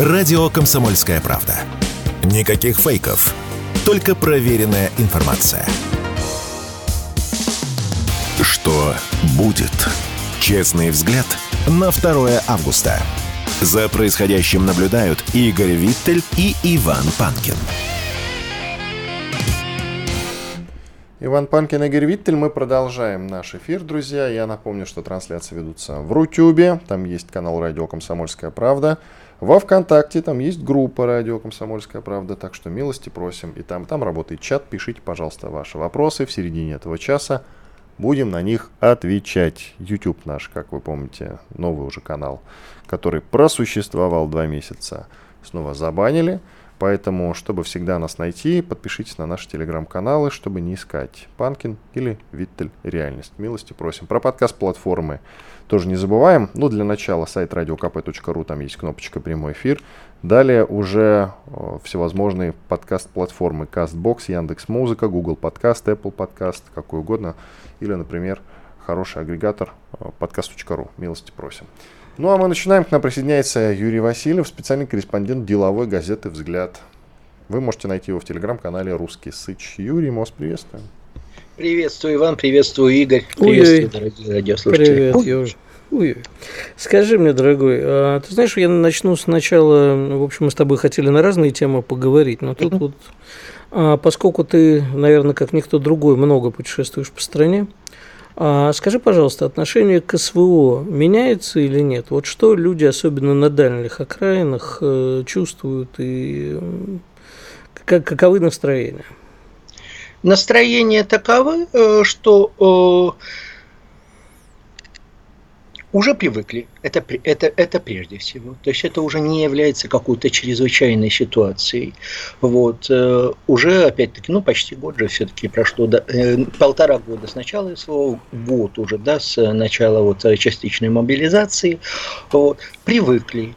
Радио «Комсомольская правда». Никаких фейков, только проверенная информация. Что будет? Честный взгляд на 2 августа. За происходящим наблюдают Игорь Виттель и Иван Панкин. Иван Панкин, Игорь Виттель. Мы продолжаем наш эфир, друзья. Я напомню, что трансляции ведутся в Рутюбе. Там есть канал «Радио Комсомольская правда». Во Вконтакте там есть группа «Радио Комсомольская правда», так что милости просим. И там, там работает чат. Пишите, пожалуйста, ваши вопросы в середине этого часа. Будем на них отвечать. YouTube наш, как вы помните, новый уже канал, который просуществовал два месяца, снова забанили. Поэтому, чтобы всегда нас найти, подпишитесь на наши телеграм-каналы, чтобы не искать Панкин или Виттель Реальность. Милости просим. Про подкаст-платформы тоже не забываем. Ну, для начала сайт radiokp.ru, там есть кнопочка «Прямой эфир». Далее уже э, всевозможные подкаст-платформы CastBox, Яндекс.Музыка, Google Подкаст, Apple Подкаст, какой угодно. Или, например, хороший агрегатор э, подкаст.ру. Милости просим. Ну а мы начинаем. К нам присоединяется Юрий Васильев, специальный корреспондент деловой газеты «Взгляд». Вы можете найти его в телеграм-канале «Русский Сыч». Юрий, мы вас приветствуем. Приветствую, Иван, приветствую, Игорь. Приветствую, дорогие радиослушатели. Привет, Юр. Ой. Скажи мне, дорогой, а, ты знаешь, я начну сначала, в общем, мы с тобой хотели на разные темы поговорить, но тут вот, а, поскольку ты, наверное, как никто другой, много путешествуешь по стране, а скажи, пожалуйста, отношение к СВО меняется или нет? Вот что люди, особенно на дальних окраинах, э, чувствуют и как, каковы настроения? Настроения таковы, э, что э, уже привыкли. Это, это, это прежде всего. То есть это уже не является какой-то чрезвычайной ситуацией. Вот. Э, уже, опять-таки, ну, почти год же все-таки прошло, да, э, полтора года с начала СВО, год уже, да, с начала вот частичной мобилизации. Вот. Привыкли,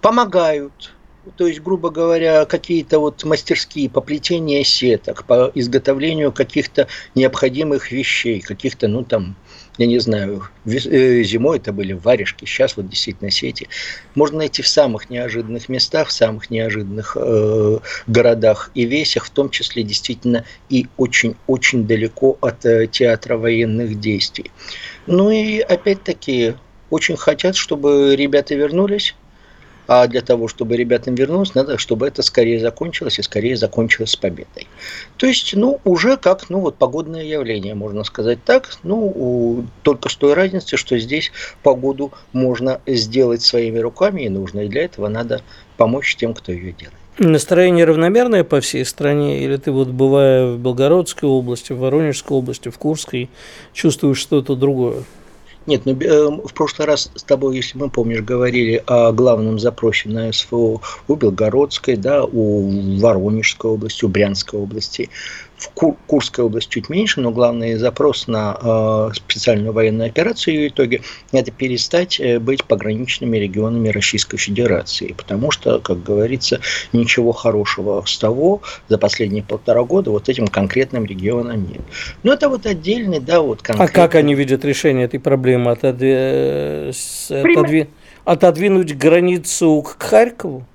помогают, то есть, грубо говоря, какие-то вот мастерские по плетению сеток, по изготовлению каких-то необходимых вещей, каких-то, ну, там, я не знаю, э, зимой это были варежки, сейчас вот действительно сети. Можно найти в самых неожиданных местах, в самых неожиданных э, городах и весях, в том числе действительно и очень-очень далеко от э, театра военных действий. Ну и опять-таки очень хотят, чтобы ребята вернулись а для того, чтобы ребятам вернулось, надо, чтобы это скорее закончилось и скорее закончилось с победой. То есть, ну, уже как, ну, вот погодное явление, можно сказать так. Ну, только с той разницей, что здесь погоду можно сделать своими руками и нужно. И для этого надо помочь тем, кто ее делает. Настроение равномерное по всей стране, или ты вот бывая в Белгородской области, в Воронежской области, в Курской, чувствуешь что-то другое? Нет, ну э, в прошлый раз с тобой, если мы помнишь, говорили о главном запросе на СФО у Белгородской, да, у Воронежской области, у Брянской области. В Кур Курской области чуть меньше, но главный запрос на э, специальную военную операцию в итоге – это перестать э, быть пограничными регионами Российской Федерации. Потому что, как говорится, ничего хорошего с того за последние полтора года вот этим конкретным регионам нет. Но это вот отдельный, да, вот конкретный... А как они видят решение этой проблемы? Отодви... Э, отодви... Отодвинуть границу к Харькову?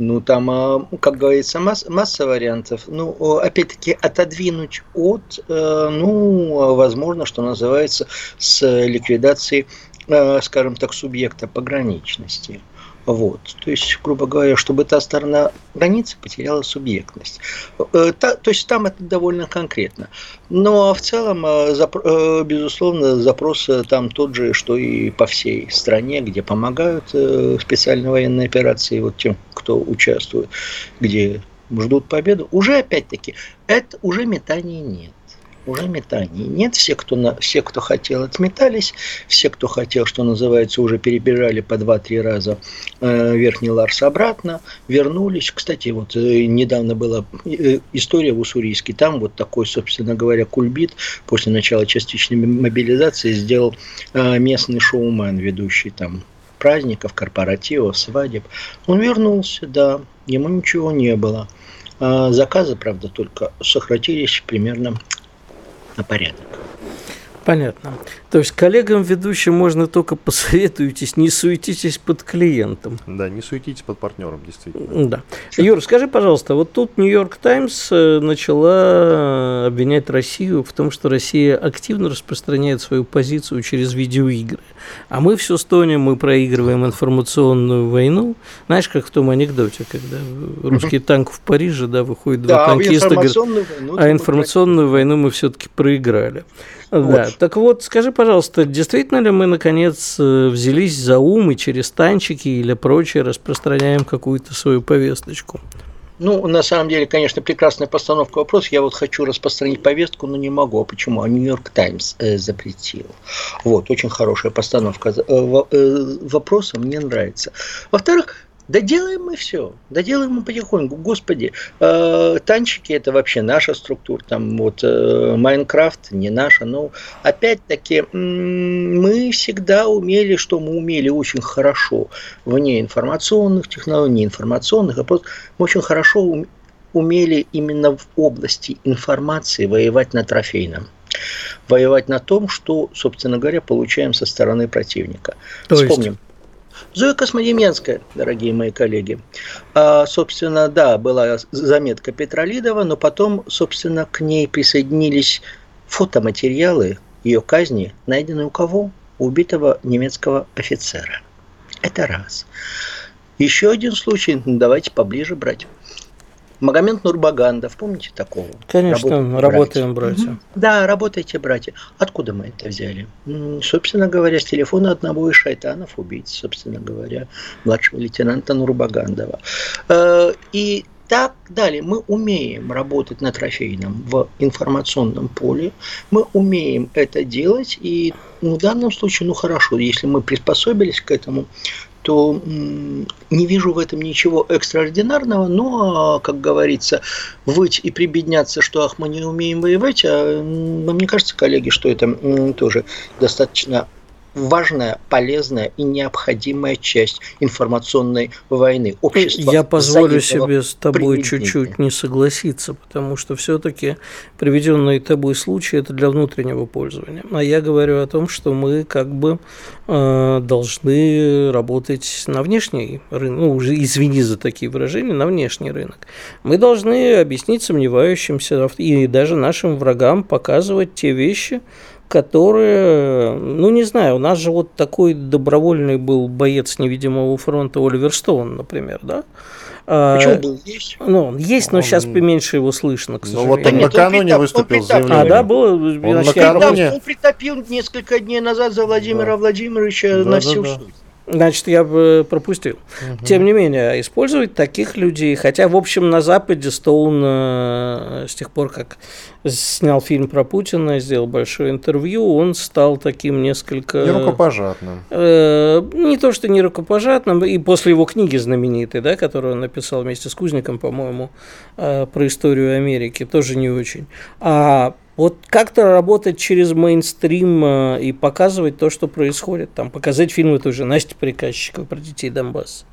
Ну, там, а, как говорится, масс, масса вариантов. Ну, опять-таки, отодвинуть от, э, ну, возможно, что называется, с ликвидацией, э, скажем так, субъекта пограничности. Вот. То есть, грубо говоря, чтобы та сторона границы потеряла субъектность. Э, то есть там это довольно конкретно. Но в целом, э, э, безусловно, запрос там тот же, что и по всей стране, где помогают специальной военной операции вот тем, кто участвует, где ждут победу. Уже опять-таки, это уже метаний нет уже метаний нет. Все кто, на, все, кто хотел, отметались. Все, кто хотел, что называется, уже перебежали по 2-3 раза э, Верхний Ларс обратно, вернулись. Кстати, вот э, недавно была э, история в Уссурийске. Там вот такой, собственно говоря, кульбит после начала частичной мобилизации сделал э, местный шоумен, ведущий там праздников, корпоративов, свадеб. Он вернулся, да, ему ничего не было. А заказы, правда, только сократились примерно на порядок. Понятно. То есть коллегам ведущим можно только посоветуйтесь, не суетитесь под клиентом. Да, не суетитесь под партнером, действительно. Да. Юр, скажи, пожалуйста, вот тут Нью-Йорк Таймс э, начала обвинять Россию в том, что Россия активно распространяет свою позицию через видеоигры. А мы все стонем, мы проигрываем информационную войну. Знаешь, как в том анекдоте, когда русский танк в Париже, да, выходит два Да, а танкиста, говорят, информационную войну а мы информационную войну мы все-таки проиграли. Да. Так вот, скажи, пожалуйста, действительно ли мы, наконец, э, взялись за ум и через танчики или прочее распространяем какую-то свою повесточку? Ну, на самом деле, конечно, прекрасная постановка вопроса. Я вот хочу распространить повестку, но не могу. А почему? А Нью-Йорк Таймс э, запретил. Вот, очень хорошая постановка э, э, вопроса, мне нравится. Во-вторых, да делаем мы все, да делаем мы потихоньку. Господи, э, танчики это вообще наша структура, там вот э, Майнкрафт не наша, но опять-таки м, мы всегда умели, что мы умели очень хорошо вне информационных технологий, не информационных, а просто мы очень хорошо ум- умели именно в области информации воевать на трофейном. Воевать на том, что, собственно говоря, получаем со стороны противника. То есть? Зоя Космодемьянская, дорогие мои коллеги. А, собственно, да, была заметка Петролидова, но потом, собственно, к ней присоединились фотоматериалы ее казни, найденные у кого? У убитого немецкого офицера. Это раз. Еще один случай, ну, давайте поближе брать. Магомед Нурбагандов, помните такого? Конечно, Работаем, работаем, братья. Мгм. Да, работайте, братья. Откуда мы это взяли? Собственно говоря, с телефона одного из шайтанов убийц, собственно говоря, младшего лейтенанта Нурбагандова. Э, И так далее. Мы умеем работать на трофейном в информационном поле, мы умеем это делать, и в данном случае, ну хорошо, если мы приспособились к этому, то не вижу в этом ничего экстраординарного, но, как говорится, выть и прибедняться, что ах, мы не умеем воевать, а мне кажется, коллеги, что это тоже достаточно важная, полезная и необходимая часть информационной войны. Общество Я позволю себе с тобой чуть-чуть не согласиться, потому что все-таки приведенные тобой случаи это для внутреннего пользования. А я говорю о том, что мы как бы э, должны работать на внешний рынок, ну, уже извини за такие выражения, на внешний рынок. Мы должны объяснить сомневающимся и даже нашим врагам показывать те вещи, которые, ну не знаю, у нас же вот такой добровольный был боец невидимого фронта Оливер Стоун, например, да? А, Почему был есть? Ну, он есть, но Он- сейчас поменьше его слышно, к Ну, сожалению. вот он Нет, он накануне притоп- он выступил с заявлением. А, да, было? значит, я- накануне- Да, он притопил несколько дней назад за Владимира Да. Владимировича Да, на да, всю да. суть. Значит, я бы пропустил. Тем не менее, использовать таких людей, хотя, в общем, на Западе Стоун э, с тех пор, как снял фильм про Путина, сделал большое интервью, он стал таким несколько... Не рукопожатным. Э, не то, что не рукопожатным, и после его книги знаменитой, да, которую он написал вместе с Кузником, по-моему, э, про историю Америки, тоже не очень. А вот как-то работать через мейнстрим э, и показывать то, что происходит, там, показать фильмы той же Насти Приказчиковой про детей Донбасса.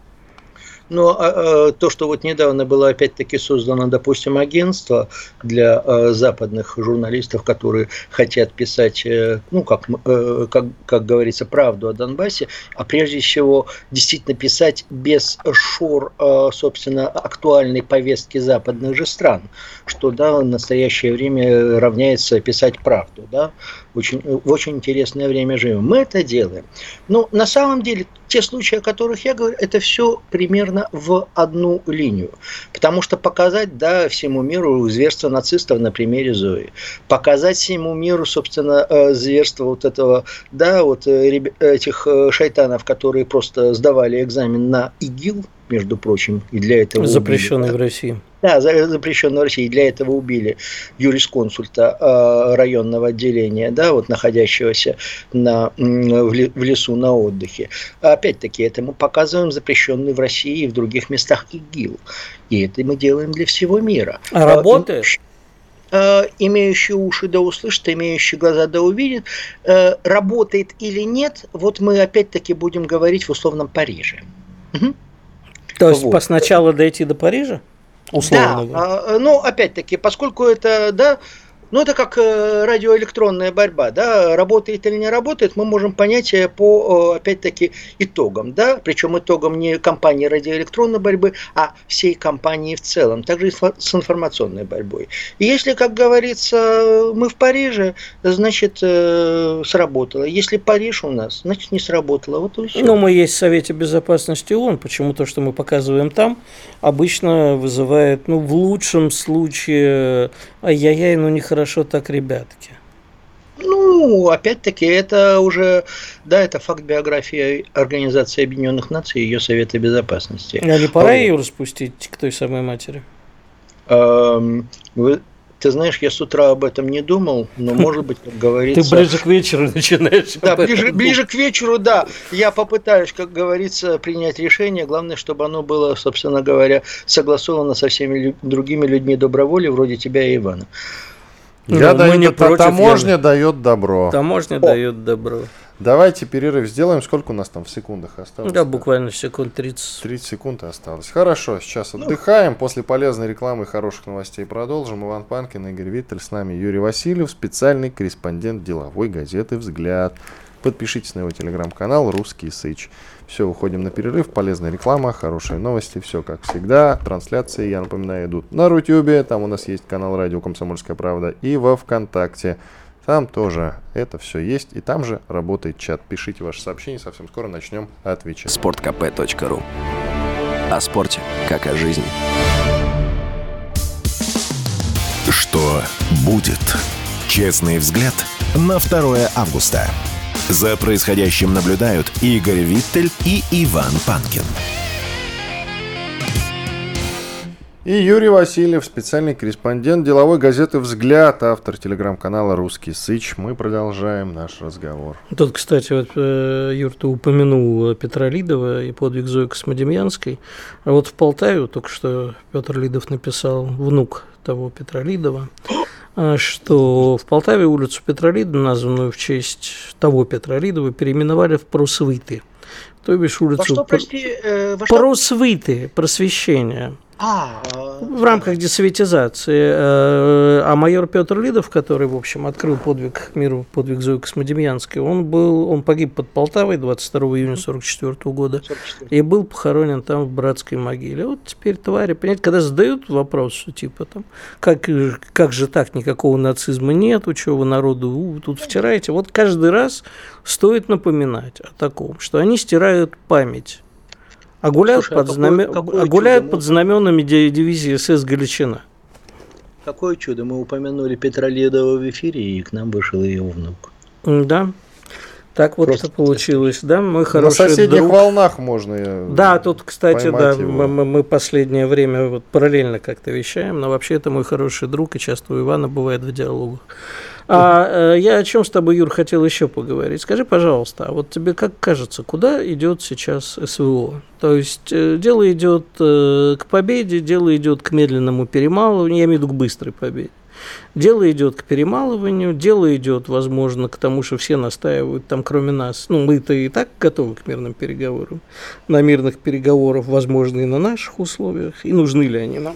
Но а, а, то, что вот недавно было опять-таки создано, допустим, агентство для а, западных журналистов, которые хотят писать, э, ну, как, э, как, как говорится, правду о Донбассе, а прежде всего действительно писать без шор, а, собственно, актуальной повестки западных же стран, что, да, в настоящее время равняется писать правду, да, очень, в очень интересное время живем. Мы это делаем. Но на самом деле те случаи, о которых я говорю, это все примерно в одну линию. Потому что показать, да, всему миру зверство нацистов на примере Зои. Показать всему миру, собственно, э, зверство вот этого, да, вот э, этих э, шайтанов, которые просто сдавали экзамен на ИГИЛ, между прочим, и для этого убили, запрещенный да. в России. Да, за- запрещенный в России. И Для этого убили юрисконсульта э, районного отделения, да, вот находящегося на, в, ле- в лесу на отдыхе. Опять-таки, это мы показываем запрещенный в России и в других местах ИГИЛ. И это мы делаем для всего мира. А работает? Э, Имеющий уши да услышит, имеющий глаза да увидит. Э, Работает или нет, вот мы опять-таки будем говорить в условном Париже. Мгм. То есть Вот. сначала дойти до Парижа? Условно. Да, а, ну, опять-таки, поскольку это, да, Ну, это как э, радиоэлектронная борьба, да, работает или не работает, мы можем понять э, по, опять-таки, итогам, да, причем итогам не компании радиоэлектронной борьбы, а всей компании в целом, также и с информационной борьбой. И если, как говорится, мы в Париже, значит, э, сработало. Если Париж у нас, значит, не сработало. Вот и все. Ну, мы есть в Совете Безопасности ООН, почему то, что мы показываем там, обычно вызывает, ну, в лучшем случае, ай-яй-яй, ну, нехорошо хорошо так, ребятки? Ну, опять-таки, это уже, да, это факт биографии Организации Объединенных Наций и ее Совета Безопасности. А не пора ее распустить к той самой матери? Эм, вы, ты знаешь, я с утра об этом не думал, но, может быть, как говорится... Ты ближе к вечеру начинаешь. Да, ближе, ближе к вечеру, да. Я попытаюсь, как говорится, принять решение. Главное, чтобы оно было, собственно говоря, согласовано со всеми другими людьми доброволи, вроде тебя и Ивана. Я ну, даю, не против, таможня я... дает добро. Таможня О. дает добро. Давайте перерыв сделаем. Сколько у нас там в секундах осталось? Да, буквально секунд 30. 30 секунд осталось. Хорошо, сейчас ну. отдыхаем. После полезной рекламы и хороших новостей продолжим. Иван Панкин, Игорь Виттель, с нами Юрий Васильев, специальный корреспондент деловой газеты «Взгляд». Подпишитесь на его телеграм-канал «Русский Сыч». Все, уходим на перерыв. Полезная реклама, хорошие новости, все как всегда. Трансляции, я напоминаю, идут на Рутюбе. Там у нас есть канал Радио Комсомольская правда. И во Вконтакте. Там тоже это все есть. И там же работает чат. Пишите ваши сообщения. Совсем скоро начнем отвечать. Спорткп.ру О спорте, как о жизни. Что будет? Честный взгляд на 2 августа. За происходящим наблюдают Игорь Виттель и Иван Панкин. И Юрий Васильев, специальный корреспондент деловой газеты «Взгляд», автор телеграм-канала «Русский Сыч». Мы продолжаем наш разговор. Тут, кстати, вот, э, Юр, ты упомянул Петра Лидова и подвиг Зои Космодемьянской. А вот в Полтаве только что Петр Лидов написал, внук того Петра Лидова, что в Полтаве улицу Петролида, названную в честь того Петролидова, переименовали в Просвыты. То бишь улицу... Во что, прости, э, во что? Просвыты, просвещение. А, в рамках десоветизации. Э, а майор Петр Лидов, который, в общем, открыл подвиг миру, подвиг Зои Космодемьянской, он, был, он погиб под Полтавой 22 июня 1944 года 44. и был похоронен там в братской могиле. Вот теперь твари, понимаете, когда задают вопрос, что типа там, как, как же так, никакого нацизма нет, у чего вы народу у, тут втираете, вот каждый раз стоит напоминать о таком, что они стирают память а гуляют, Слушай, под, а знаме... какое, а гуляют чудо? под знаменами дивизии СС Галичина. Какое чудо. Мы упомянули Петра Ледова в эфире, и к нам вышел ее внук. Да. Так вот Просто это получилось, да, мой хороший На соседних друг. волнах можно э, Да, тут, кстати, да, мы, мы последнее время вот параллельно как-то вещаем, но вообще это мой хороший друг, и часто у Ивана бывает в диалогах. А э, я о чем с тобой, Юр, хотел еще поговорить. Скажи, пожалуйста, а вот тебе как кажется, куда идет сейчас СВО? То есть э, дело идет э, к победе, дело идет к медленному перемалыванию, я имею в виду к быстрой победе. Дело идет к перемалыванию, дело идет, возможно, к тому, что все настаивают, там, кроме нас. Ну, мы-то и так готовы к мирным переговорам. На мирных переговорах, возможно, и на наших условиях. И нужны ли они нам?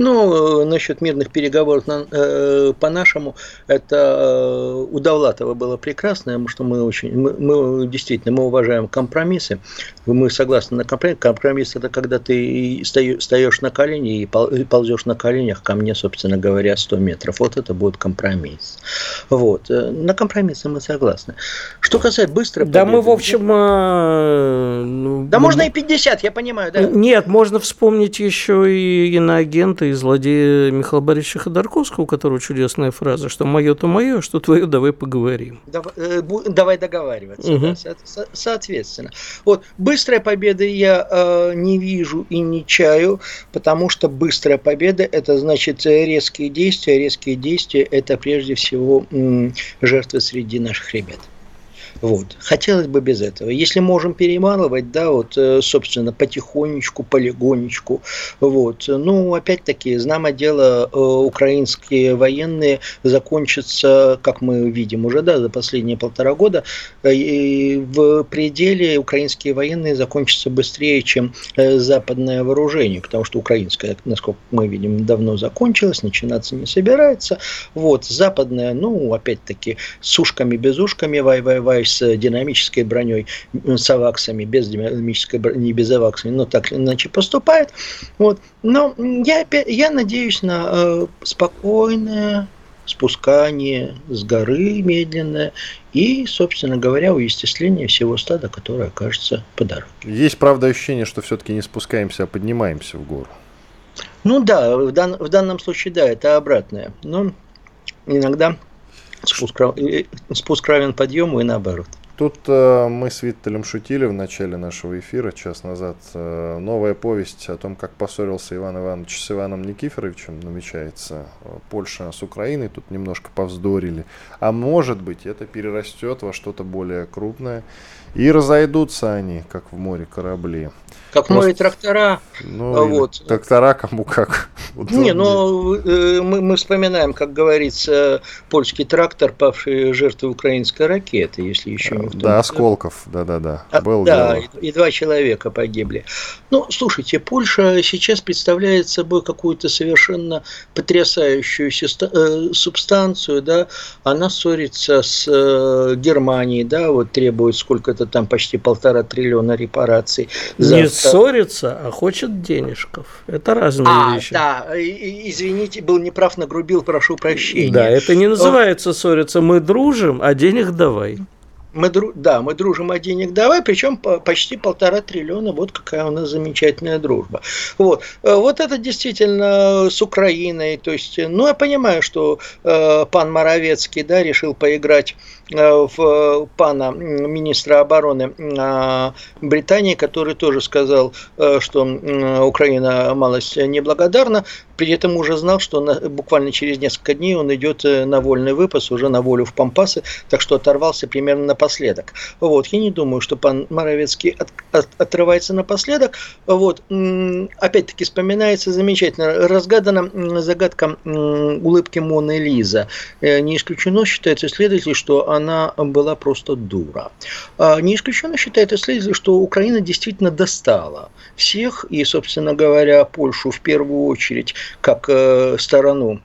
Ну, насчет мирных переговоров на, э, по-нашему, это э, у Довлатова было прекрасно, что мы очень, мы, мы действительно, мы уважаем компромиссы, мы согласны на компромисс. Компромисс это когда ты стоишь на колени и ползешь на коленях ко мне, собственно говоря, 100 метров. Вот это будет компромисс. Вот. Э, на компромиссы мы согласны. Что касается быстро... Да победы, мы, в общем... Э, ну, да можно и 50, я понимаю. Да? Нет, можно вспомнить еще и иноагент и злодея Михаила Борисовича Ходорковского, у которого чудесная фраза, что мое то мое, что твое, давай поговорим. Давай, э, давай договариваться, угу. да, со- соответственно. Вот, быстрой победы я э, не вижу и не чаю, потому что быстрая победа – это значит резкие действия, резкие действия – это прежде всего м- жертвы среди наших ребят. Вот. Хотелось бы без этого. Если можем перемалывать, да, вот, э, собственно, потихонечку, полигонечку, вот. Ну, опять-таки, знамо дело, э, украинские военные закончатся, как мы видим уже, да, за последние полтора года, э, и в пределе украинские военные закончатся быстрее, чем западное вооружение, потому что украинское, насколько мы видим, давно закончилось, начинаться не собирается. Вот, западное, ну, опять-таки, с ушками, без ушками, вай-вай-вай, с динамической броней, с аваксами, без динамической брони, без аваксами, но так или иначе поступает. Вот. Но я, я надеюсь на э, спокойное спускание с горы медленное и, собственно говоря, уестествление всего стада, которое окажется по дороге. Есть, правда, ощущение, что все-таки не спускаемся, а поднимаемся в гору. Ну да, в, дан, в данном случае да, это обратное. Но иногда спуск, спуск равен подъему и наоборот. Тут э, мы с Виттелем шутили в начале нашего эфира, час назад. Э, новая повесть о том, как поссорился Иван Иванович с Иваном Никифоровичем намечается. Польша с Украиной тут немножко повздорили. А может быть, это перерастет во что-то более крупное. И разойдутся они, как в море корабли. Как Просто... море трактора. Ну, вот. Трактора кому как. Не, но э, мы, мы вспоминаем, как говорится, польский трактор, павший жертвой украинской ракеты, если еще не Да, осколков, да-да-да. А, Был да, и, и два человека погибли. Ну, слушайте, Польша сейчас представляет собой какую-то совершенно потрясающую э, субстанцию, да, она ссорится с э, Германией, да, вот требует сколько-то там почти полтора триллиона репараций. Не ссорится, а хочет денежков. Это разные а, вещи. да, извините, был неправ, нагрубил, прошу прощения. Да, это не называется ссориться, мы дружим, а денег давай. Мы, да, мы дружим, а денег давай, причем почти полтора триллиона, вот какая у нас замечательная дружба. Вот, э, вот это действительно с Украиной, то есть, ну, я понимаю, что э, пан Моровецкий, да, решил поиграть Э, в пана министра обороны э, Британии, который тоже сказал, э, что Украина малость неблагодарна, при этом уже знал, что буквально через несколько дней он идет на вольный выпас, уже на волю в Пампасы, так что оторвался примерно напоследок. Вот, я не думаю, что пан Моровецкий от, от, отрывается напоследок. Вот, опять-таки вспоминается замечательно, разгадана загадка улыбки Моны Лиза. Не исключено, считается исследователь, что она она была просто дура. А, не исключено считает исследователь, что Украина действительно достала всех, и, собственно говоря, Польшу в первую очередь, как э, сторону,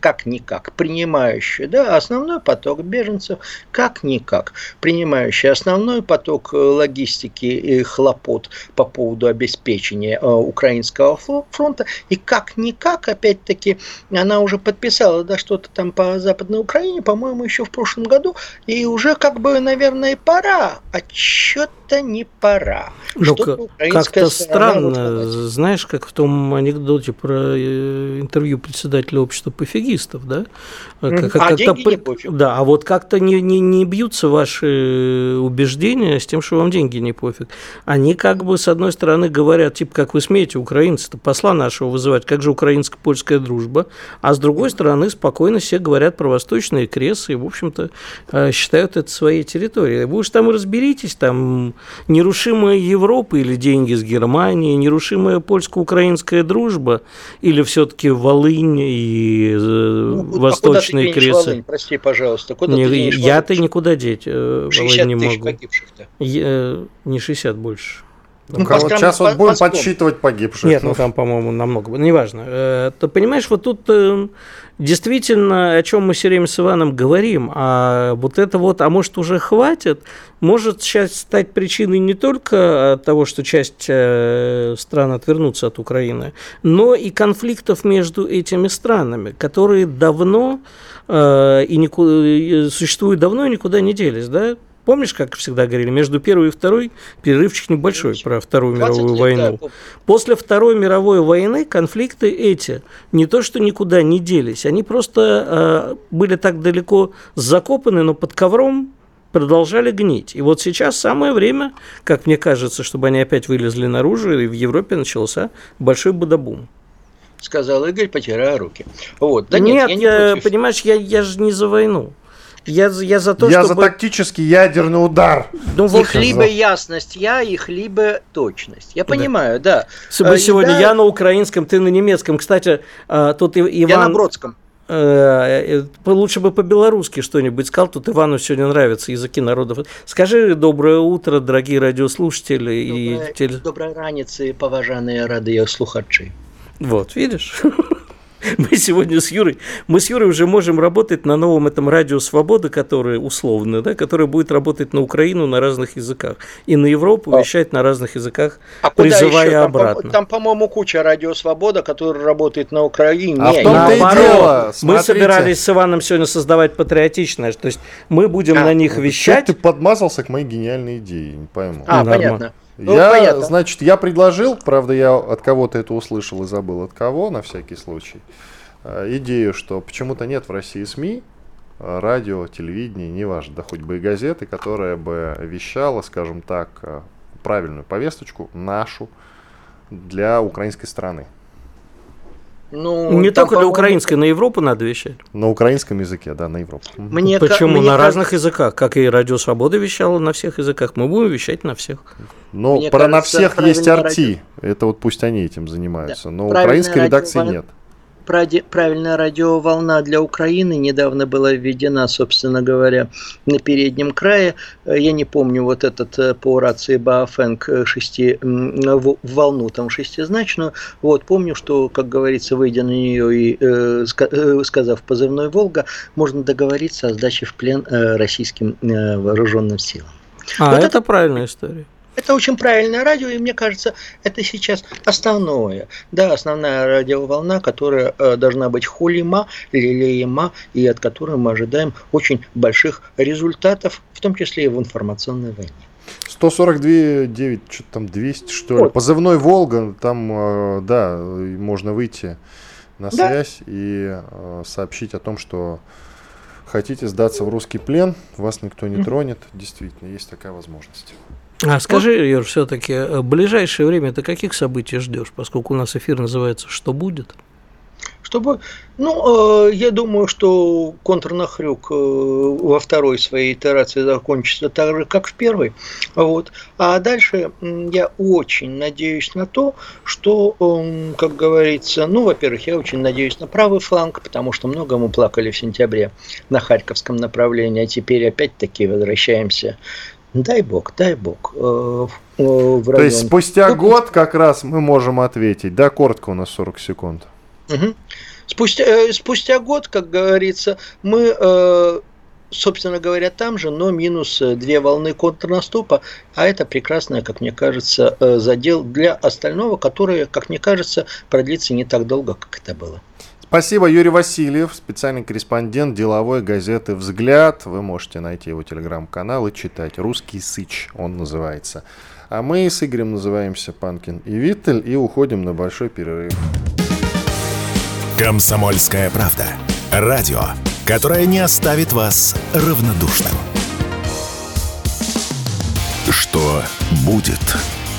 как-никак, принимающую, да, основной поток беженцев, как-никак, принимающий основной поток э, логистики и хлопот по поводу обеспечения э, украинского фронта, и как-никак, опять-таки, она уже подписала, да, что-то там по Западной Украине, по-моему, еще в прошлом году, и уже как бы, наверное, пора, а что-то не пора. Ну, как-то странно, знаешь, как в том анекдоте про э, интервью председателя общества пофигистов, да? Как, а деньги по... не пофиг. Да, а вот как-то не, не, не бьются ваши убеждения с тем, что вам деньги не пофиг. Они как бы, с одной стороны, говорят, типа, как вы смеете украинцы-то посла нашего вызывать, как же украинско-польская дружба, а с другой стороны, спокойно все говорят про восточные кресы и, в общем-то, э, считают это своей территорией. Вы уж там разберитесь, там нерушимая Европа или деньги с Германии, нерушимая польско-украинская дружба или все-таки Волынь и э, ну, восточные а кресы. Волынь, прости, пожалуйста. Куда не, ты я-то никуда деть э, Волынь не могу. Я, э, не 60 больше. Ну, ну сейчас вот будем подсчитывать погибших. Нет, ну там, по-моему, намного. Неважно. Ты понимаешь, вот тут действительно, о чем мы все время с Иваном говорим, а вот это вот, а может уже хватит, может сейчас стать причиной не только того, что часть э, стран отвернутся от Украины, но и конфликтов между этими странами, которые давно э, и никуда, существуют давно и никуда не делись, да? Помнишь, как всегда говорили, между первой и второй перерывчик небольшой про Вторую мировую лет, войну. Да. После Второй мировой войны конфликты эти не то что никуда не делись, они просто э, были так далеко закопаны, но под ковром продолжали гнить. И вот сейчас самое время, как мне кажется, чтобы они опять вылезли наружу, и в Европе начался большой бадабум сказал Игорь, потирая руки. Вот. Да нет, нет я не против. понимаешь, я, я же не за войну. Я, я за то, я чтобы... за тактический ядерный удар. Ну, их вот либо ясность я, их либо точность. Я понимаю, да. да. Сегодня да... я на украинском, ты на немецком. Кстати, а, тут Иван... Я на бродском. Э, э, лучше бы по-белорусски что-нибудь сказал. Тут Ивану сегодня нравятся языки народов. Скажи доброе утро, дорогие радиослушатели. Доброе, и доброе раницы, поважанные радиослухачи. Вот, видишь? Мы сегодня с Юрой, мы с Юрой уже можем работать на новом этом радио «Свобода», которое условно, да, которое будет работать на Украину на разных языках. И на Европу а. вещать на разных языках, а призывая там, обратно. Там, по-моему, куча радио «Свобода», которая работает на Украине. А в том-то и дело. Мы собирались с Иваном сегодня создавать патриотичное. То есть мы будем а, на них вещать. Ты подмазался к моей гениальной идее, не пойму. А, Нормально. понятно. Ну, я, понятно. значит, я предложил, правда, я от кого-то это услышал и забыл от кого, на всякий случай, э, идею, что почему-то нет в России СМИ, э, радио, телевидение, неважно, да хоть бы и газеты, которая бы вещала, скажем так, э, правильную повесточку, нашу, для украинской страны. Ну, не только для украинской, на Европу надо вещать. На украинском языке, да, на Европу. Мне Почему? Мне на разных языках. Как и Радио Свобода вещала на всех языках. Мы будем вещать на всех. Но Мне про кажется, на всех есть RT. Радио... Это вот пусть они этим занимаются. Да. Но украинской редакции нет правильная радиоволна для Украины недавно была введена, собственно говоря, на переднем крае. Я не помню вот этот э, по рации Баофенг э, шести, волну там шестизначную. Вот, помню, что, как говорится, выйдя на нее и э, сказав позывной «Волга», можно договориться о сдаче в плен российским вооруженным силам. А, вот это, это правильная история. Это очень правильное радио, и мне кажется, это сейчас основное. Да, основная радиоволна, которая э, должна быть хулима, лелеема, и от которой мы ожидаем очень больших результатов, в том числе и в информационной войне. 142, 9, что-то там 200, что ли. Вот. Позывной «Волга», там, э, да, можно выйти на связь да. и э, сообщить о том, что хотите сдаться в русский плен, вас никто не тронет. Действительно, есть такая возможность. А скажи, Юр, все-таки, в э, ближайшее время ты каких событий ждешь, поскольку у нас эфир называется «Что будет»? Чтобы, ну, э, я думаю, что контрнахрюк э, во второй своей итерации закончится так же, как в первой. Вот. А дальше я очень надеюсь на то, что, э, как говорится, ну, во-первых, я очень надеюсь на правый фланг, потому что много мы плакали в сентябре на Харьковском направлении, а теперь опять-таки возвращаемся Дай бог, дай бог. Э, э, в район. То есть спустя год как раз мы можем ответить. Да, коротко у нас 40 секунд. Угу. Спустя, э, спустя год, как говорится, мы, собственно говоря, там же, но минус две волны контрнаступа, а это прекрасное, как мне кажется, задел для остального, которое, как мне кажется, продлится не так долго, как это было. Спасибо, Юрий Васильев, специальный корреспондент деловой газеты «Взгляд». Вы можете найти его телеграм-канал и читать. «Русский сыч» он называется. А мы с Игорем называемся Панкин и Виттель и уходим на большой перерыв. «Комсомольская правда». Радио, которое не оставит вас равнодушным. Что будет?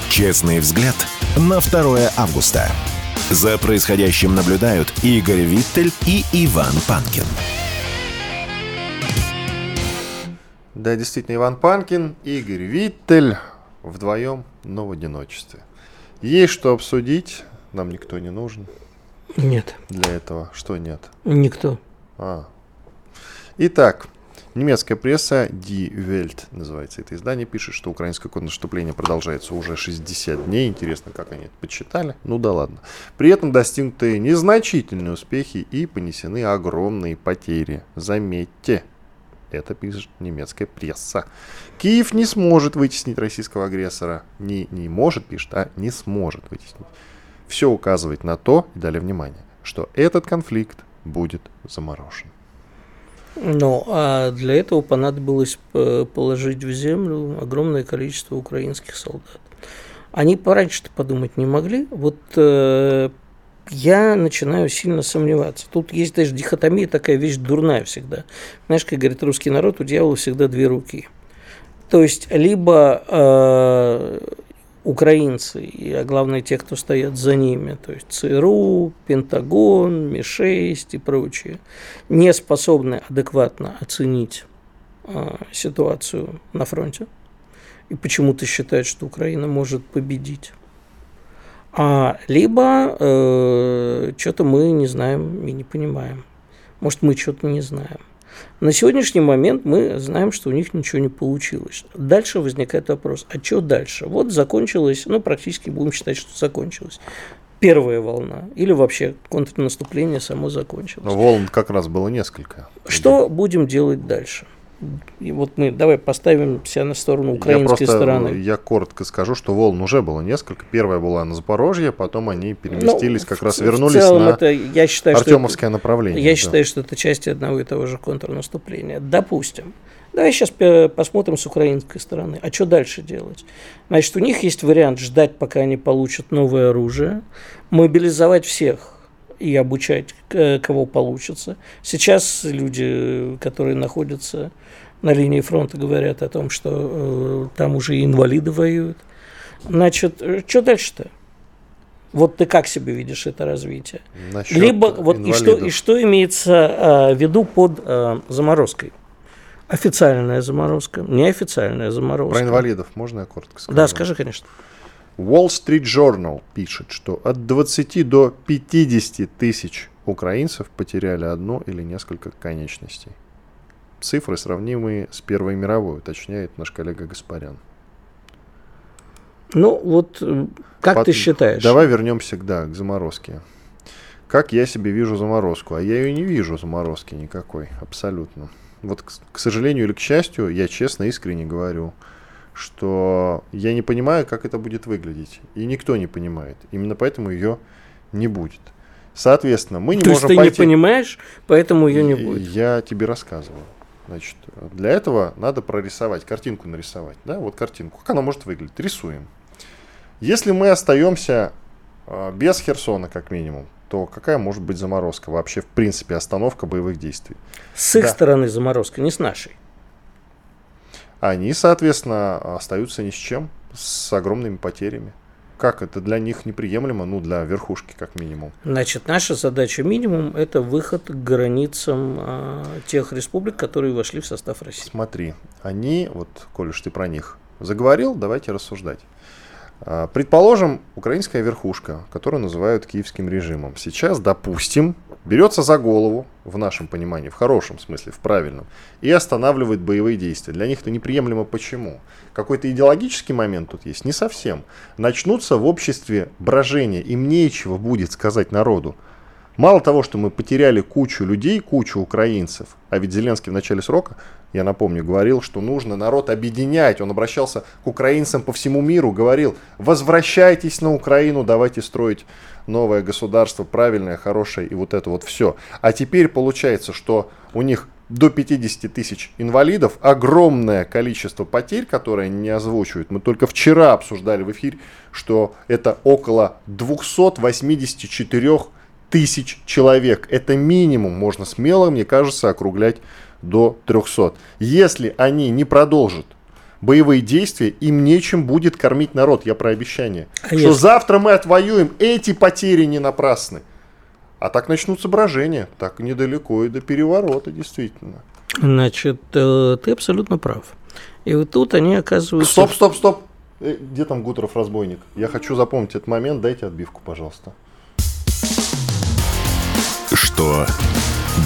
Честный взгляд на 2 августа. За происходящим наблюдают Игорь Виттель и Иван Панкин. Да, действительно, Иван Панкин, Игорь Виттель вдвоем, но в одиночестве. Есть что обсудить, нам никто не нужен. Нет. Для этого что нет? Никто. А. Итак, Немецкая пресса Die Welt называется это издание, пишет, что украинское контрнаступление продолжается уже 60 дней. Интересно, как они это почитали. Ну да ладно. При этом достигнуты незначительные успехи и понесены огромные потери. Заметьте, это пишет немецкая пресса. Киев не сможет вытеснить российского агрессора. Не, не может, пишет, а не сможет вытеснить. Все указывает на то, и дали внимание, что этот конфликт будет заморожен. Ну, а для этого понадобилось э, положить в землю огромное количество украинских солдат. Они пораньше-то подумать не могли. Вот э, я начинаю сильно сомневаться. Тут есть даже дихотомия, такая вещь дурная всегда. Знаешь, как говорит русский народ, у дьявола всегда две руки. То есть, либо э, украинцы, а главное те, кто стоят за ними, то есть ЦРУ, Пентагон, Ми-6 и прочие, не способны адекватно оценить э, ситуацию на фронте и почему-то считают, что Украина может победить. А либо э, что-то мы не знаем и не понимаем. Может, мы что-то не знаем. На сегодняшний момент мы знаем, что у них ничего не получилось. Дальше возникает вопрос, а что дальше? Вот закончилось, ну, практически будем считать, что закончилось. Первая волна или вообще контрнаступление само закончилось. Но волн как раз было несколько. Что будем делать дальше? И вот мы давай поставим себя на сторону украинской я просто, стороны. Я коротко скажу, что волн уже было несколько. Первая была на Запорожье, потом они переместились, ну, как в, раз вернулись в целом на это, я считаю, Артемовское это, направление. Я да. считаю, что это часть одного и того же контрнаступления. Допустим. Давай сейчас посмотрим с украинской стороны. А что дальше делать? Значит, у них есть вариант ждать, пока они получат новое оружие, мобилизовать всех и обучать, кого получится. Сейчас люди, которые находятся на линии фронта, говорят о том, что э, там уже и инвалиды воюют. Значит, что дальше-то? Вот ты как себе видишь это развитие? Насчет Либо вот и что, и что имеется э, в виду под э, заморозкой? Официальная заморозка, неофициальная заморозка. Про инвалидов можно я коротко скажу? Да, скажи, конечно. Wall Street Journal пишет, что от 20 до 50 тысяч украинцев потеряли одну или несколько конечностей. Цифры сравнимые с Первой мировой, уточняет наш коллега Гаспарян. Ну, вот э, как Под... ты считаешь? Давай вернемся да, к заморозке. Как я себе вижу заморозку? А я ее не вижу, заморозки никакой, абсолютно. Вот, к, к сожалению или к счастью, я честно, искренне говорю – что я не понимаю, как это будет выглядеть. И никто не понимает. Именно поэтому ее не будет. Соответственно, мы не То можем есть ты пойти... не понимаешь, поэтому ее не будет. Я тебе рассказываю. Значит, для этого надо прорисовать, картинку нарисовать. Да, вот картинку. Как она может выглядеть? Рисуем. Если мы остаемся а, без Херсона, как минимум, то какая может быть заморозка? Вообще, в принципе, остановка боевых действий. С их да. стороны заморозка, не с нашей они, соответственно, остаются ни с чем, с огромными потерями. Как это для них неприемлемо, ну, для верхушки, как минимум? Значит, наша задача минимум – это выход к границам а, тех республик, которые вошли в состав России. Смотри, они, вот, коль ты про них заговорил, давайте рассуждать. А, предположим, украинская верхушка, которую называют киевским режимом, сейчас, допустим, берется за голову, в нашем понимании, в хорошем смысле, в правильном, и останавливает боевые действия. Для них это неприемлемо почему? Какой-то идеологический момент тут есть? Не совсем. Начнутся в обществе брожения, им нечего будет сказать народу. Мало того, что мы потеряли кучу людей, кучу украинцев, а ведь Зеленский в начале срока, я напомню, говорил, что нужно народ объединять. Он обращался к украинцам по всему миру, говорил, возвращайтесь на Украину, давайте строить новое государство, правильное, хорошее и вот это вот все. А теперь получается, что у них до 50 тысяч инвалидов, огромное количество потерь, которые не озвучивают. Мы только вчера обсуждали в эфире, что это около 284 тысяч человек. Это минимум, можно смело, мне кажется, округлять до 300. Если они не продолжат боевые действия, им нечем будет кормить народ, я про обещание. А что завтра мы отвоюем, эти потери не напрасны. А так начнутся брожения, так недалеко и до переворота, действительно. Значит, э, ты абсолютно прав. И вот тут они оказываются... Стоп, стоп, стоп! Э, где там Гутеров разбойник? Я хочу запомнить этот момент, дайте отбивку, пожалуйста. Что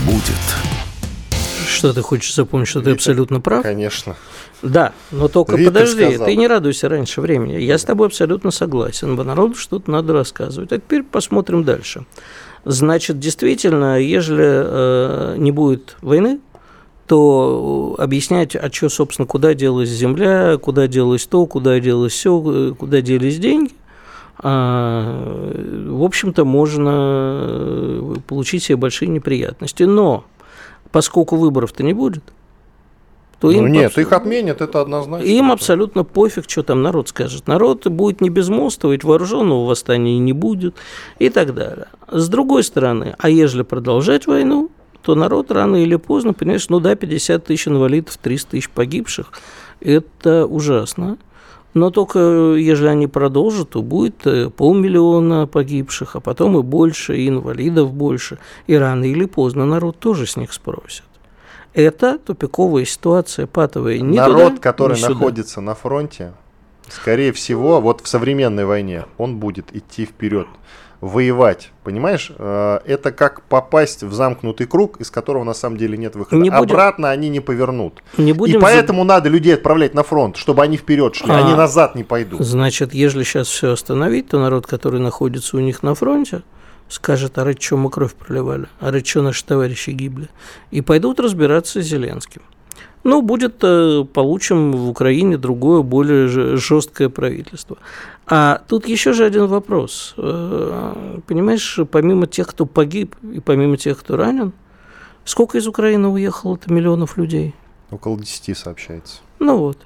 будет? Что ты хочешь запомнить, что ты абсолютно прав? Конечно. Да, но только Витер подожди, сказал. ты не радуйся раньше времени. Я с тобой абсолютно согласен. Народу что-то надо рассказывать. А теперь посмотрим дальше. Значит, действительно, ежели э, не будет войны, то объяснять, а что, собственно, куда делась земля, куда делось то, куда делось все, куда делись деньги, в общем-то, можно получить себе большие неприятности. Но поскольку выборов-то не будет, то ну им нет, абс... их отменят, это однозначно. Им абсолютно пофиг, что там народ скажет. Народ будет не безмолвствовать, вооруженного восстания не будет и так далее. С другой стороны, а ежели продолжать войну, то народ рано или поздно, понимаешь, ну да, 50 тысяч инвалидов, 300 тысяч погибших, это ужасно. Но только если они продолжат, то будет э, полмиллиона погибших, а потом и больше, и инвалидов больше. И рано или поздно народ тоже с них спросит. Это тупиковая ситуация, патовая. Ни Народ, туда, который находится на фронте, скорее всего, вот в современной войне, он будет идти вперед воевать. Понимаешь, э, это как попасть в замкнутый круг, из которого на самом деле нет выхода. Не будем... Обратно они не повернут. Не будем И поэтому надо людей отправлять на фронт, чтобы они вперед шли, а... они назад не пойдут. Значит, если сейчас все остановить, то народ, который находится у них на фронте, скажет, а ради чего мы кровь проливали, а ради чего наши товарищи гибли. И пойдут разбираться с Зеленским. Ну, будет, э, получим в Украине другое, более жесткое правительство. А тут еще же один вопрос. Э, понимаешь, помимо тех, кто погиб, и помимо тех, кто ранен, сколько из Украины уехало это миллионов людей? Около 10 сообщается. Ну вот.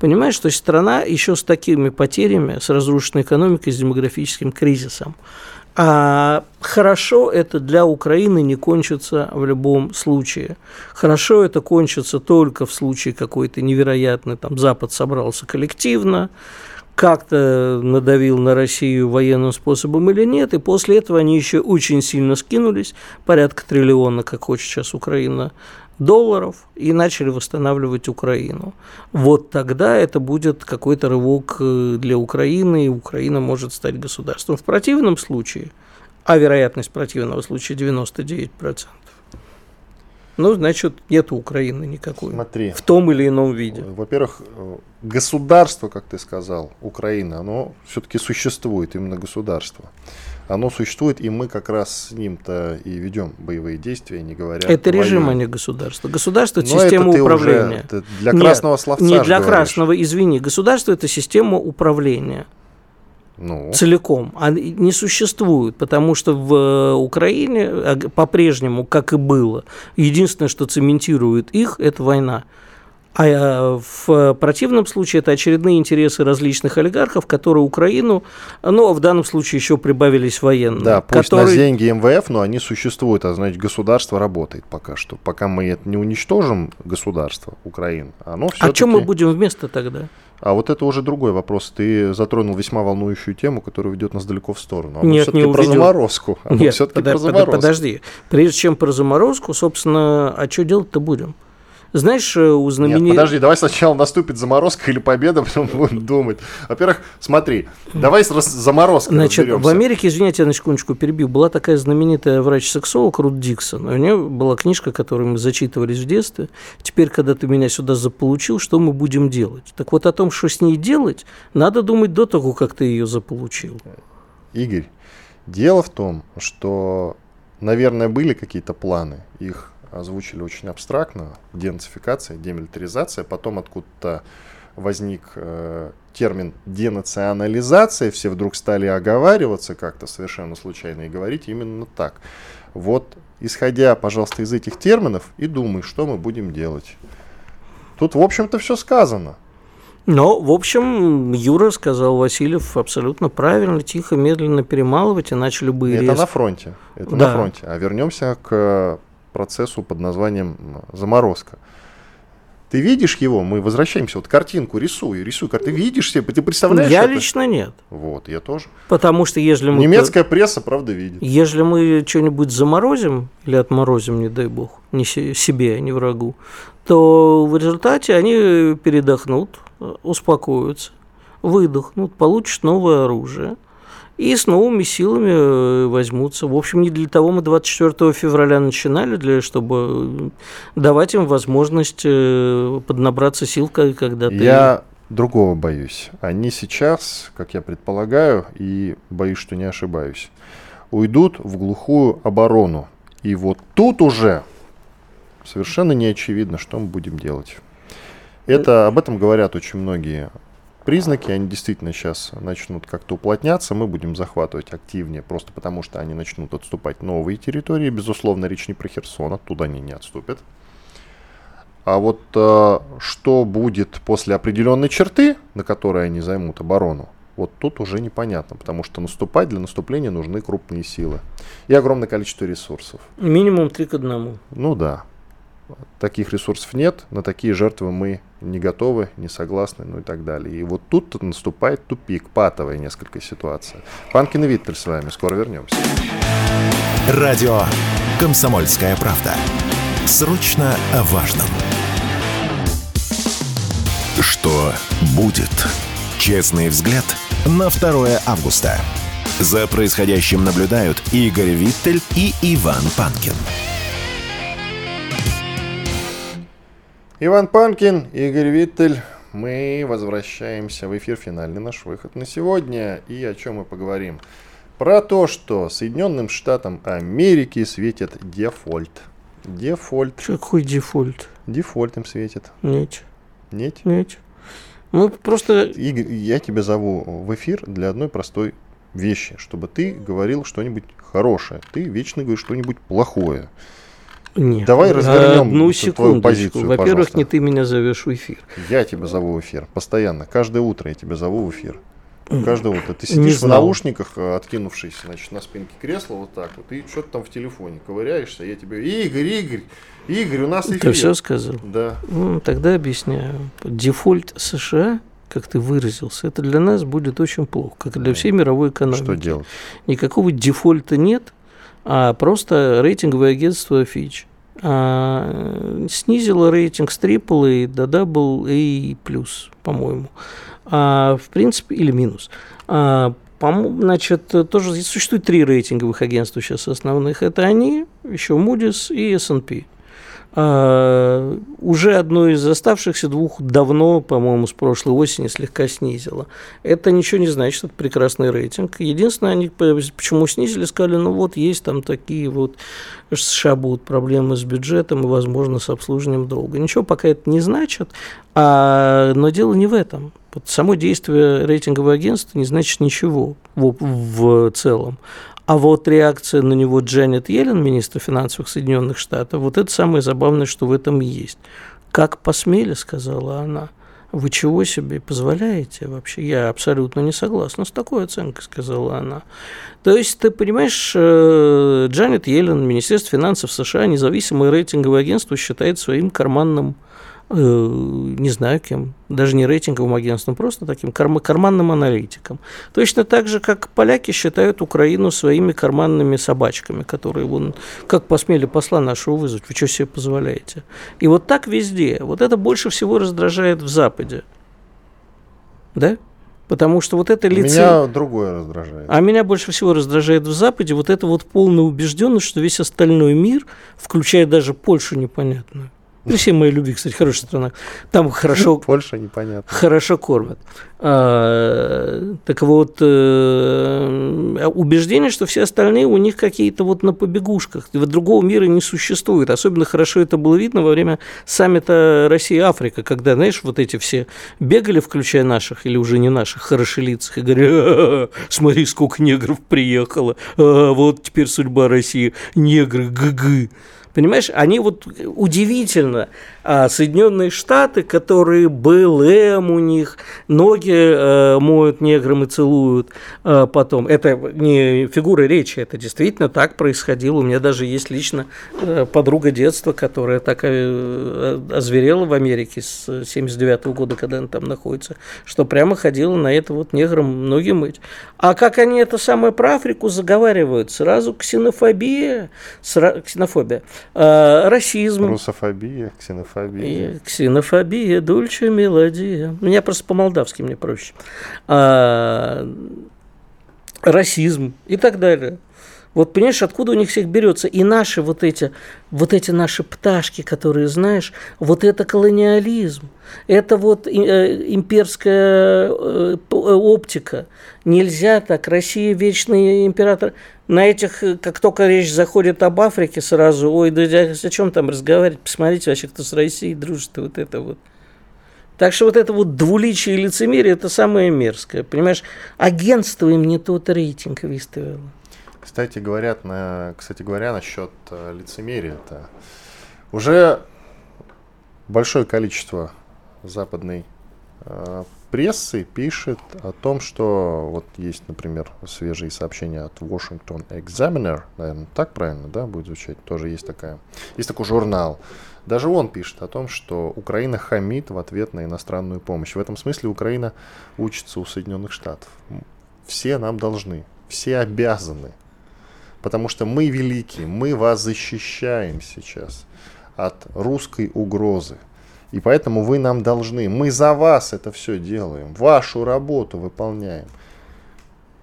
Понимаешь, что страна еще с такими потерями, с разрушенной экономикой, с демографическим кризисом. А хорошо это для Украины не кончится в любом случае. Хорошо это кончится только в случае какой-то невероятный, там Запад собрался коллективно, как-то надавил на Россию военным способом или нет, и после этого они еще очень сильно скинулись, порядка триллиона, как хочет сейчас Украина, долларов и начали восстанавливать Украину. Вот тогда это будет какой-то рывок э, для Украины, и Украина может стать государством. В противном случае, а вероятность противного случая 99%, ну, значит, нет Украины никакой. Смотри. В том или ином виде. Во-первых, государство, как ты сказал, Украина, оно все-таки существует, именно государство оно существует, и мы как раз с ним-то и ведем боевые действия, не говоря. Это режим, а не государство. Государство это Но система это управления. Уже, для красного Нет, словца. Не для говоришь. красного, извини. Государство это система управления. Ну. Целиком. А не существует, потому что в э, Украине а, по-прежнему, как и было, единственное, что цементирует их, это война. А э, в противном случае это очередные интересы различных олигархов, которые Украину, ну, в данном случае еще прибавились военные. Да, пусть которые... на деньги МВФ, но они существуют, а значит государство работает пока что. Пока мы это не уничтожим, государство Украины, оно все А чем мы будем вместо тогда? А вот это уже другой вопрос. Ты затронул весьма волнующую тему, которая ведет нас далеко в сторону. А Нет, не про заморозку. А Нет, все-таки под, про заморозку. Подожди. Прежде чем про заморозку, собственно, а что делать-то будем? Знаешь, э, у знаменитых... подожди, давай сначала наступит заморозка или победа, потом будем думать. Во-первых, смотри, давай с раз... заморозкой Значит, разберемся. в Америке, извините, я на секундочку перебью, была такая знаменитая врач-сексолог Рут Диксон. У нее была книжка, которую мы зачитывались в детстве. Теперь, когда ты меня сюда заполучил, что мы будем делать? Так вот о том, что с ней делать, надо думать до того, как ты ее заполучил. Игорь, дело в том, что, наверное, были какие-то планы, их озвучили очень абстрактно, денацификация, демилитаризация, потом откуда-то возник э, термин денационализация, все вдруг стали оговариваться как-то совершенно случайно и говорить именно так. Вот, исходя, пожалуйста, из этих терминов и думай, что мы будем делать. Тут, в общем-то, все сказано. Но, в общем, Юра сказал Васильев абсолютно правильно, тихо, медленно перемалывать, иначе любые Это резко... на фронте. Это да. на фронте. А вернемся к процессу под названием заморозка. Ты видишь его, мы возвращаемся, вот картинку рисую, рисую, ты видишь себе, ты представляешь Я это? лично нет. Вот, я тоже. Потому что если мы... Немецкая пресса, правда, видит. Если мы что-нибудь заморозим или отморозим, не дай бог, не себе, не врагу, то в результате они передохнут, успокоятся, выдохнут, получат новое оружие, и с новыми силами э, возьмутся. В общем, не для того мы 24 февраля начинали, для, чтобы давать им возможность э, поднабраться сил, когда ты... Я другого боюсь. Они сейчас, как я предполагаю, и боюсь, что не ошибаюсь, уйдут в глухую оборону. И вот тут уже совершенно не очевидно, что мы будем делать. Это, об этом говорят очень многие признаки, они действительно сейчас начнут как-то уплотняться, мы будем захватывать активнее, просто потому что они начнут отступать новые территории. Безусловно, речь не про Херсон, оттуда они не отступят. А вот э, что будет после определенной черты, на которой они займут оборону, вот тут уже непонятно, потому что наступать для наступления нужны крупные силы и огромное количество ресурсов. Минимум три к одному. Ну да. Таких ресурсов нет, на такие жертвы мы не готовы, не согласны, ну и так далее. И вот тут наступает тупик, патовая несколько ситуация. Панкин и Виттель с вами, скоро вернемся. Радио «Комсомольская правда». Срочно о важном. Что будет? Честный взгляд на 2 августа. За происходящим наблюдают Игорь Виттель и Иван Панкин. Иван Панкин, Игорь Виттель. Мы возвращаемся в эфир, финальный наш выход на сегодня. И о чем мы поговорим? Про то, что Соединенным Штатам Америки светит дефолт. Дефолт. Что какой дефолт? Дефолт им светит. Нет. Нет? Нет. Мы просто... Игорь, я тебя зову в эфир для одной простой вещи, чтобы ты говорил что-нибудь хорошее. Ты вечно говоришь что-нибудь плохое. Нет. Давай развернем Одну твою позицию, Во-первых, не ты меня зовешь в эфир. Я тебя зову в эфир постоянно. Каждое утро я тебя зову в эфир. Каждое утро. Ты сидишь в наушниках, э, откинувшись, значит, на спинке кресла вот так вот, и что-то там в телефоне ковыряешься. Я тебе, Игорь, Игорь, Игорь, у нас эфир. Ты все сказал? Да. Ну, тогда объясняю. Дефолт США, как ты выразился, это для нас будет очень плохо, как и для всей мировой экономики. Что делать? Никакого дефолта нет, а просто рейтинговое агентство Fitch а, снизило рейтинг с AAA до AA+, по-моему. А, в принципе, или минус. А, по-моему, значит, тоже существует три рейтинговых агентства сейчас основных. Это они, еще Moody's и S&P. А, уже одно из оставшихся двух давно, по-моему, с прошлой осени слегка снизило. Это ничего не значит, это прекрасный рейтинг. Единственное, они по- почему снизили, сказали, ну вот есть там такие вот, США будут проблемы с бюджетом и, возможно, с обслуживанием долга. Ничего пока это не значит, а, но дело не в этом. Вот само действие рейтингового агентства не значит ничего в, в целом. А вот реакция на него Дженнет Йеллен, министра финансовых Соединенных Штатов, вот это самое забавное, что в этом есть. «Как посмели», — сказала она, — «вы чего себе позволяете вообще?» Я абсолютно не согласна с такой оценкой, сказала она. То есть, ты понимаешь, э, Джанет Йеллен, Министерство финансов США, независимое рейтинговое агентство, считает своим карманным не знаю кем, даже не рейтинговым агентством, просто таким карма- карманным аналитиком. Точно так же, как поляки считают Украину своими карманными собачками, которые вон, как посмели посла нашего вызвать, вы что себе позволяете? И вот так везде. Вот это больше всего раздражает в Западе. Да? Потому что вот это лице... Меня другое раздражает. А меня больше всего раздражает в Западе вот эта вот полная убежденность, что весь остальной мир, включая даже Польшу непонятную, ну, все мои любви, кстати, хорошая страна, там хорошо, Польша непонятно. хорошо кормят. А, так вот, э, убеждение, что все остальные у них какие-то вот на побегушках. Вот другого мира не существует. Особенно хорошо это было видно во время саммита Россия-Африка, когда, знаешь, вот эти все бегали, включая наших, или уже не наших, хорошелицых, и говорили, «А, смотри, сколько негров приехало, а, вот теперь судьба России, негры, гг. Понимаешь, они вот удивительно, а Соединенные Штаты, которые БЛМ у них, ноги э, моют неграм и целуют э, потом. Это не фигура речи, это действительно так происходило. У меня даже есть лично э, подруга детства, которая так озверела в Америке с 79 года, когда она там находится, что прямо ходила на это вот неграм ноги мыть. А как они это самое про Африку заговаривают? Сразу ксенофобия, сра- ксенофобия, э, расизм, Русофобия, ксенофобия. и ксенофобия, дульче мелодия. У меня просто по-молдавски мне проще. А, расизм и так далее. Вот понимаешь, откуда у них всех берется? И наши вот эти, вот эти наши пташки, которые, знаешь, вот это колониализм, это вот э, имперская э, оптика. Нельзя так, Россия вечный император. На этих, э, как только речь заходит об Африке, сразу, ой, да о чем там разговаривать, посмотрите вообще, кто с Россией дружит, вот это вот. Так что вот это вот двуличие и лицемерие, это самое мерзкое. Понимаешь, агентство им не тот рейтинг выставило. Кстати, говорят на, кстати говоря, насчет э, лицемерия-то. Уже большое количество западной прессы пишет о том, что вот есть, например, свежие сообщения от Washington Examiner, наверное, так правильно, да, будет звучать, тоже есть такая, есть такой журнал. Даже он пишет о том, что Украина хамит в ответ на иностранную помощь. В этом смысле Украина учится у Соединенных Штатов. Все нам должны, все обязаны потому что мы великие, мы вас защищаем сейчас. от русской угрозы. И поэтому вы нам должны. Мы за вас это все делаем. Вашу работу выполняем.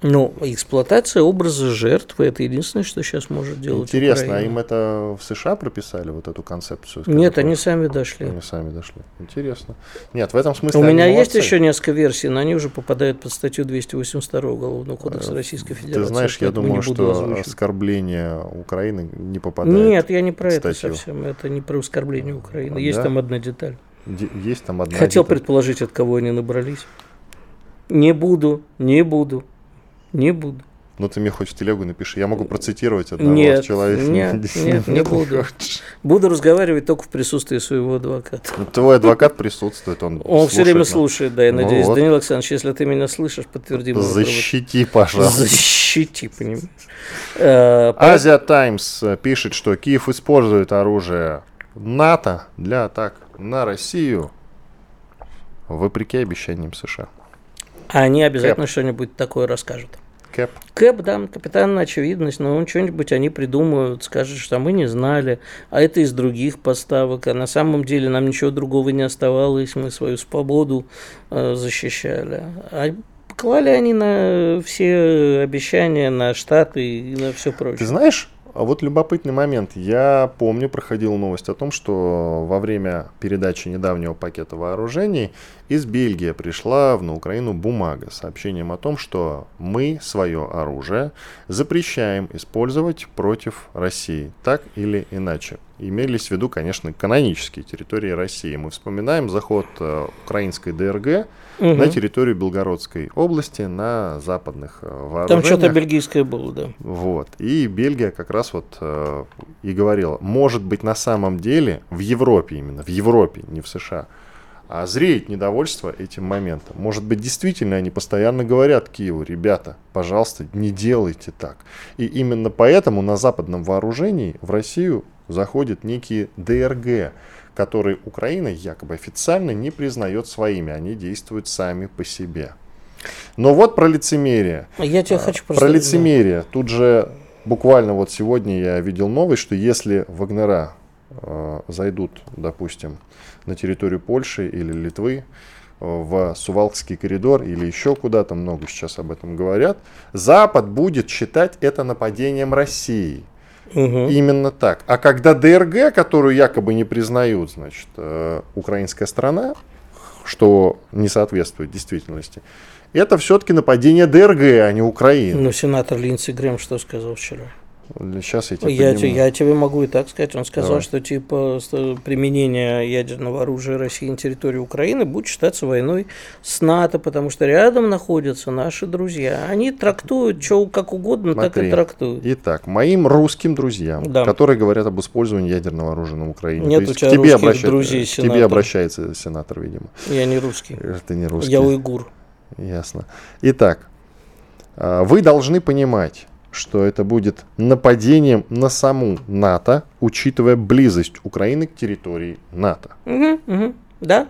Ну, эксплуатация образа жертвы – это единственное, что сейчас может делать Интересно, Украина. а им это в США прописали, вот эту концепцию? Нет, они сами дошли. Они сами дошли. Интересно. Нет, в этом смысле У меня есть молодцы. еще несколько версий, но они уже попадают под статью 282 Уголовного кодекса Российской Федерации. Э, Ты знаешь, я думаю, что озвучивать. оскорбление Украины не попадает. Нет, я не про это статью. совсем. Это не про оскорбление Украины. А, Есть да? там одна деталь. Де- Есть там одна Хотел деталь. предположить, от кого они набрались. Не буду, не буду, не буду. Ну, ты мне хоть в телегу напиши. Я могу процитировать одного Нет, человека. нет, нет, не буду. Буду разговаривать только в присутствии своего адвоката. Ну, Твой адвокат присутствует, он Он все время слушает, да, я Ну надеюсь. вот. Данил Александрович, если ты меня слышишь, подтверди. Защити, пожалуйста. Защити, понимаешь. Э, Азия Таймс э, пишет, что Киев использует оружие НАТО для атак на Россию, вопреки обещаниям США. Они обязательно что-нибудь такое расскажут. Кэп. Кэп, да, капитан очевидность, но он что-нибудь они придумают, скажут, что мы не знали, а это из других поставок, а на самом деле нам ничего другого не оставалось, мы свою свободу э, защищали. А клали они на все обещания, на Штаты и на все Ты прочее. знаешь, а вот любопытный момент. Я помню, проходила новость о том, что во время передачи недавнего пакета вооружений из Бельгии пришла в- на Украину бумага с сообщением о том, что мы свое оружие запрещаем использовать против России, так или иначе. Имелись в виду, конечно, канонические территории России. Мы вспоминаем заход э, украинской ДРГ Мгм. на территорию Белгородской области на западных э, Там вооружениях. что-то бельгийское было, да. Вот. И Бельгия как раз вот э, и говорила, может быть на самом деле в Европе именно, в Европе, не в США, а зреет недовольство этим моментом. Может быть действительно они постоянно говорят Киеву, ребята, пожалуйста, не делайте так. И именно поэтому на западном вооружении в Россию заходят некие ДРГ, которые Украина якобы официально не признает своими, они действуют сами по себе. Но вот про лицемерие. Я тебя А, хочу. Про лицемерие. Тут же буквально вот сегодня я видел новость, что если Вагнера зайдут, допустим, на территорию Польши или Литвы, э, в Сувалкский коридор или еще куда-то, много сейчас об этом говорят, Запад будет считать это нападением России. Мгм. Именно так. А когда ДРГ, которую якобы не признают, значит, э, украинская страна, что не соответствует действительности, это все-таки нападение ДРГ, а не Украины. Ну, сенатор Линдси Грэм что сказал вчера? Сейчас я тебе Я, подниму. я тебе могу и так сказать. Он сказал, Давай. что типа применение ядерного оружия России на территории Украины будет считаться войной с НАТО, потому что рядом находятся наши друзья. Они трактуют что как угодно, так Смотри. и трактуют. Итак, моим русским друзьям, Да. которые говорят об использовании ядерного оружия на Украине. Нет То у есть тебя к тебе, русских обраща- друзей, к сенатор. тебе обращается сенатор, видимо. Я не русский. Это не русский. Я уйгур. Ясно. Итак, а, вы должны понимать, что это будет нападением на саму НАТО, учитывая близость Украины к территории НАТО. Мгм, мгм, Да.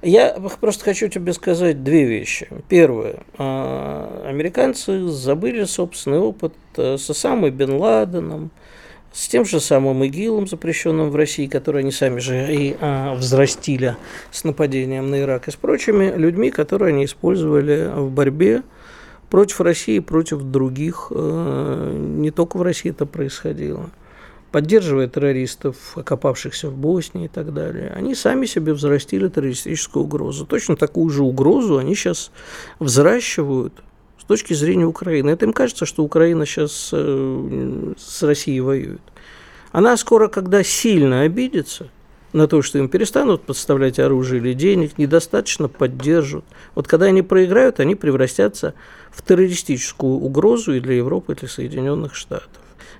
Я просто хочу тебе сказать две вещи. Первое. а, Американцы забыли собственный опыт э, с Осамой Бен Ладеном, с тем же самым ИГИЛом, запрещенным в России, который они сами же и а, взрастили с нападением на Ирак, и с прочими людьми, которые они использовали в борьбе против России, против других. э, Не только в России это происходило поддерживая террористов, окопавшихся в Боснии и так далее, они сами себе взрастили террористическую угрозу. Точно такую же угрозу они сейчас взращивают с точки зрения Украины. Это им кажется, что Украина сейчас э, с Россией воюет. Она скоро, когда сильно обидится на то, что им перестанут подставлять оружие или денег, недостаточно поддержат. Вот когда они проиграют, они превратятся в террористическую угрозу и для Европы, и для Соединенных Штатов.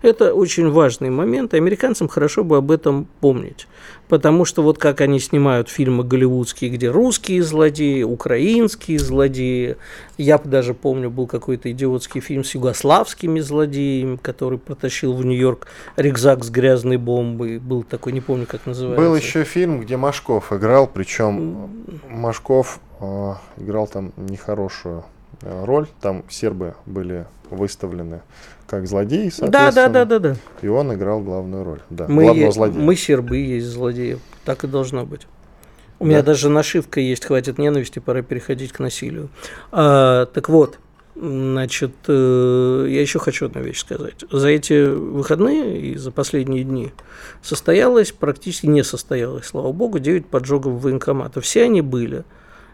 Это очень важный момент, и американцам хорошо бы об этом помнить. Потому что вот как они снимают фильмы голливудские, где русские злодеи, украинские злодеи. Я даже помню, был какой-то идиотский фильм с югославскими злодеями, который протащил в Нью-Йорк рюкзак с грязной бомбой. Был такой, не помню, как называется. Был еще фильм, где Машков играл, причем Машков э, играл там нехорошую роль. Там сербы были выставлены как злодеи, Да, да, да, да, да. И он играл главную роль. Да, Мы, главного злодея. мы сербы есть злодеи. Так и должно быть. У Да. меня даже нашивка есть, хватит ненависти, пора переходить к насилию. А, так вот, значит, э, я еще хочу одну вещь сказать. За эти выходные и за последние дни состоялось, практически не состоялось, слава богу, 9 поджогов военкоматов. Все они были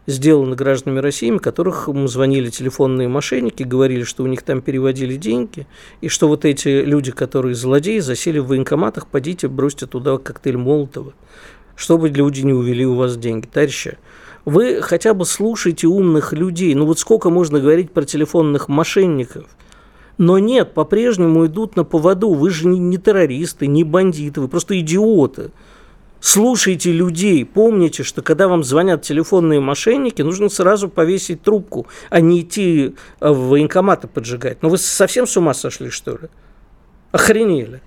сделаны гражданами России, которых м, звонили телефонные мошенники, говорили, что у них там переводили деньги, и что вот эти люди, которые злодеи, засели в военкоматах, подите, бросьте туда коктейль Молотова, чтобы люди не увели у вас деньги. Товарищи, вы хотя бы слушайте умных людей. Ну вот сколько можно говорить про телефонных мошенников? Но нет, по-прежнему идут на поводу. Вы же не террористы, не бандиты, вы просто идиоты. Слушайте людей, помните, что когда вам звонят телефонные мошенники, нужно сразу повесить трубку, а не идти э, в военкоматы поджигать. Ну вы совсем с ума сошли, что ли? Охренели.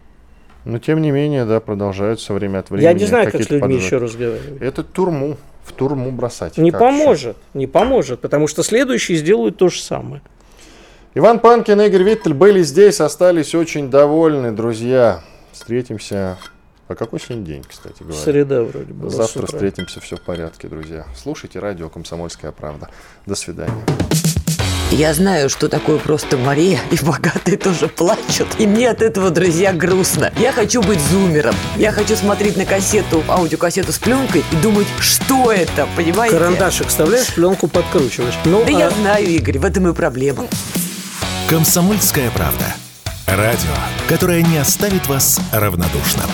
Но тем не менее, да, продолжаются время от времени. Я не знаю, как с людьми поджоги. еще разговаривать. Это турму. В турму бросать. Не Как еще? поможет, не поможет, потому что следующие сделают то же самое. Иван Панкин и Игорь Виттель были здесь, остались очень довольны, друзья. Встретимся. А какой сегодня день, кстати говоря? Среда вроде с Завтра встретимся, все в порядке, друзья. Слушайте радио «Комсомольская правда». До свидания. Я знаю, что такое просто Мария, и богатые тоже плачут. И мне от этого, друзья, грустно. Я хочу быть зумером. Я хочу смотреть на кассету, аудиокассету с пленкой и думать, что это, понимаете? Карандашик вставляешь, пленку подкручиваешь. Ну, Да а- я знаю, Игорь, в этом и проблема. «Комсомольская правда». Радио, которое не оставит вас равнодушным.